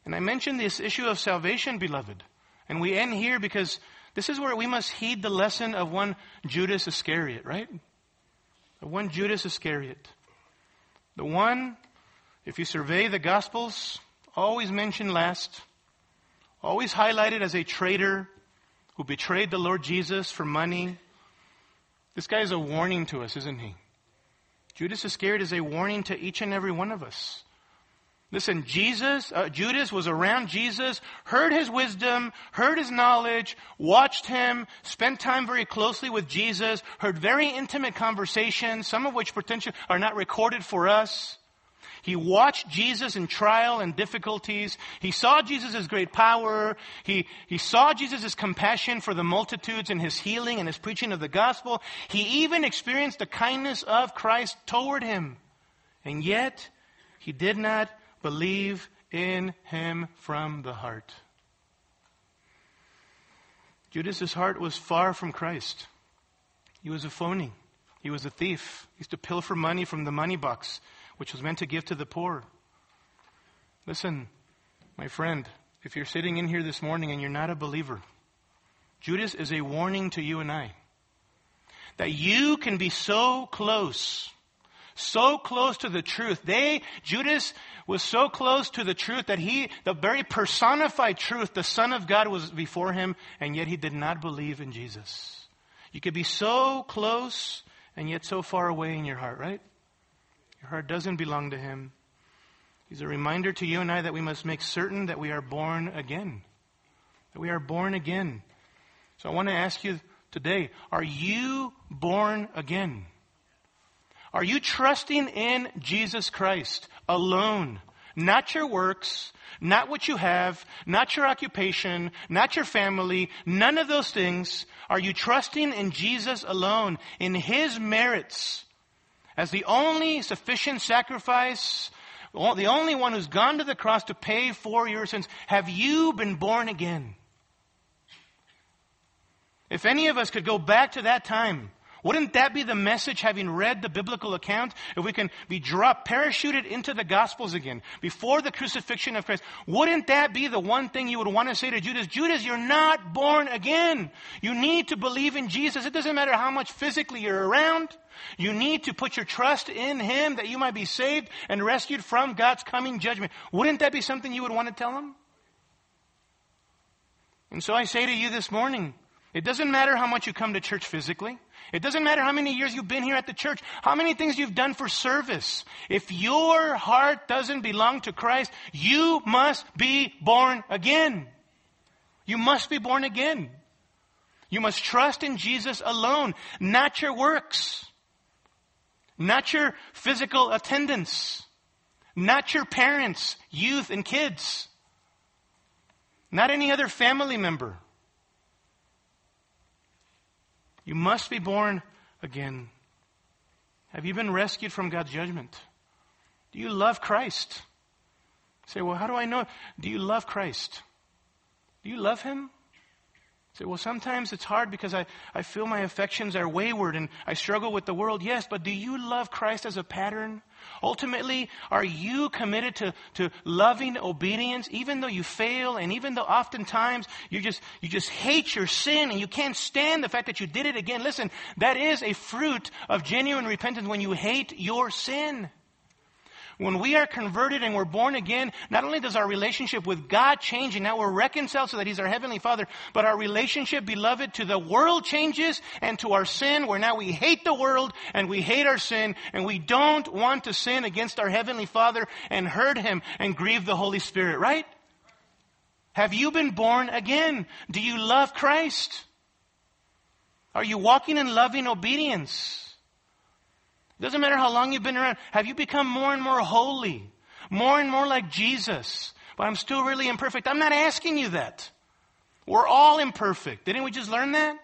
And I mentioned this issue of salvation, beloved. And we end here because this is where we must heed the lesson of one Judas Iscariot, right? Of one Judas Iscariot. The one, if you survey the Gospels, always mentioned last, always highlighted as a traitor who betrayed the Lord Jesus for money. This guy is a warning to us, isn't he? Judas Iscariot is a warning to each and every one of us. Listen, Jesus, uh, Judas was around Jesus, heard his wisdom, heard his knowledge, watched him, spent time very closely with Jesus, heard very intimate conversations, some of which potentially are not recorded for us. He watched Jesus in trial and difficulties. He saw Jesus' great power. He, he saw Jesus' compassion for the multitudes and his healing and his preaching of the gospel. He even experienced the kindness of Christ toward him. And yet, he did not believe in him from the heart. Judas's heart was far from Christ. He was a phony. He was a thief. He used to pilfer money from the money box, which was meant to give to the poor. Listen, my friend, if you're sitting in here this morning and you're not a believer, Judas is a warning to you and I that you can be so close, so close to the truth. They, Judas was so close to the truth that he, the very personified truth, the Son of God was before him, and yet he did not believe in Jesus. You could be so close and yet so far away in your heart, right? Your heart doesn't belong to him. He's a reminder to you and I that we must make certain that we are born again. That we are born again. So I want to ask you today, are you born again? Are you trusting in Jesus Christ alone? Not your works, not what you have, not your occupation, not your family, none of those things. Are you trusting in Jesus alone, in His merits, as the only sufficient sacrifice the only one who's gone to the cross to pay for your sins. Have you been born again? If any of us could go back to that time, wouldn't that be the message having read the biblical account? If we can be dropped, parachuted into the Gospels again before the crucifixion of Christ, wouldn't that be the one thing you would want to say to Judas? Judas, you're not born again. You need to believe in Jesus. It doesn't matter how much physically you're around. You need to put your trust in Him that you might be saved and rescued from God's coming judgment. Wouldn't that be something you would want to tell him? And so I say to you this morning, it doesn't matter how much you come to church physically. It doesn't matter how many years you've been here at the church, how many things you've done for service. If your heart doesn't belong to Christ, you must be born again. You must be born again. You must trust in Jesus alone, not your works, not your physical attendance, not your parents, youth, and kids, not any other family member. You must be born again. Have you been rescued from God's judgment? Do you love Christ? say, well, how do I know? Do you love Christ? Do you love Him? Say, well, sometimes it's hard because I, I feel my affections are wayward and I struggle with the world. Yes, but do you love Christ as a pattern? Ultimately, are you committed to, to loving obedience even though you fail and even though oftentimes you just, you just hate your sin and you can't stand the fact that you did it again? Listen, that is a fruit of genuine repentance when you hate your sin. When we are converted and we're born again, not only does our relationship with God change and now we're reconciled so that He's our Heavenly Father, but our relationship, beloved, to the world changes and to our sin, where now we hate the world and we hate our sin and we don't want to sin against our Heavenly Father and hurt Him and grieve the Holy Spirit, right? Have you been born again? Do you love Christ? Are you walking in loving obedience? Doesn't matter how long you've been around. Have you become more and more holy? More and more like Jesus? But I'm still really imperfect. I'm not asking you that. We're all imperfect. Didn't we just learn that?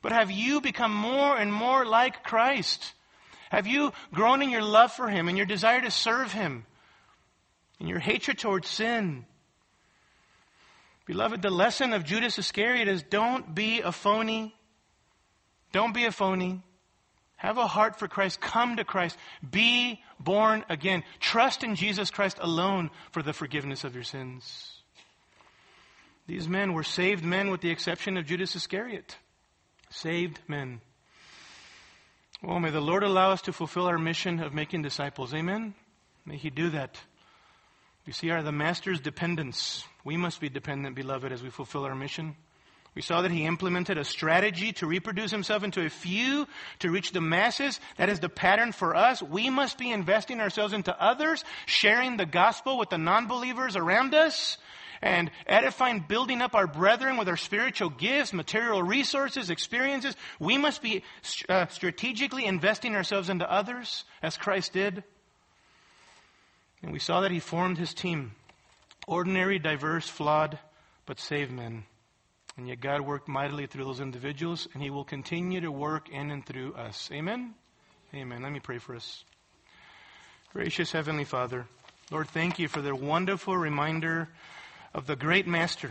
But have you become more and more like Christ? Have you grown in your love for Him and your desire to serve Him and your hatred towards sin? Beloved, the lesson of Judas Iscariot is don't be a phony. Don't be a phony. Have a heart for Christ. Come to Christ. Be born again. Trust in Jesus Christ alone for the forgiveness of your sins. These men were saved men with the exception of Judas Iscariot. Saved men. Oh, may the Lord allow us to fulfill our mission of making disciples. Amen? May He do that. You see, are the Master's dependents. We must be dependent, beloved, as we fulfill our mission. We saw that he implemented a strategy to reproduce himself into a few to reach the masses. That is the pattern for us. We must be investing ourselves into others, sharing the gospel with the non-believers around us, and edifying, building up our brethren with our spiritual gifts, material resources, experiences. We must be uh, strategically investing ourselves into others as Christ did. And we saw that he formed his team. Ordinary, diverse, flawed, but saved men. And yet God worked mightily through those individuals, and He will continue to work in and through us. Amen? Amen. Let me pray for us. Gracious Heavenly Father, Lord, thank you for the wonderful reminder of the great Master,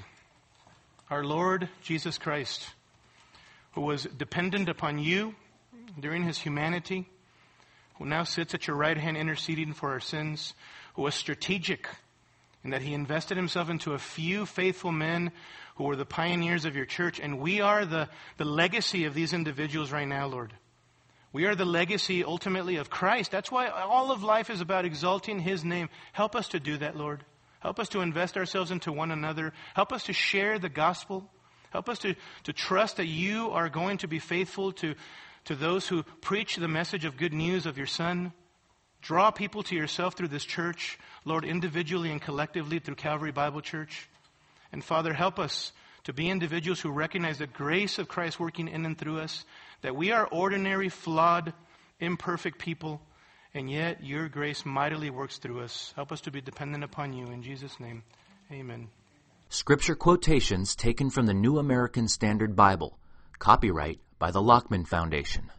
our Lord Jesus Christ, who was dependent upon you during his humanity, who now sits at your right hand interceding for our sins, who was strategic in that he invested himself into a few faithful men who were the pioneers of your church, and we are the, the legacy of these individuals right now, Lord. We are the legacy ultimately of Christ. That's why all of life is about exalting His name. Help us to do that, Lord. Help us to invest ourselves into one another. Help us to share the gospel. Help us to, to trust that you are going to be faithful to, to those who preach the message of good news of your Son. Draw people to yourself through this church, Lord, individually and collectively through Calvary Bible Church. And Father, help us to be individuals who recognize the grace of Christ working in and through us, that we are ordinary, flawed, imperfect people, and yet your grace mightily works through us. Help us to be dependent upon you. In Jesus' name, amen. Scripture quotations taken from the New American Standard Bible. Copyright by the Lockman Foundation.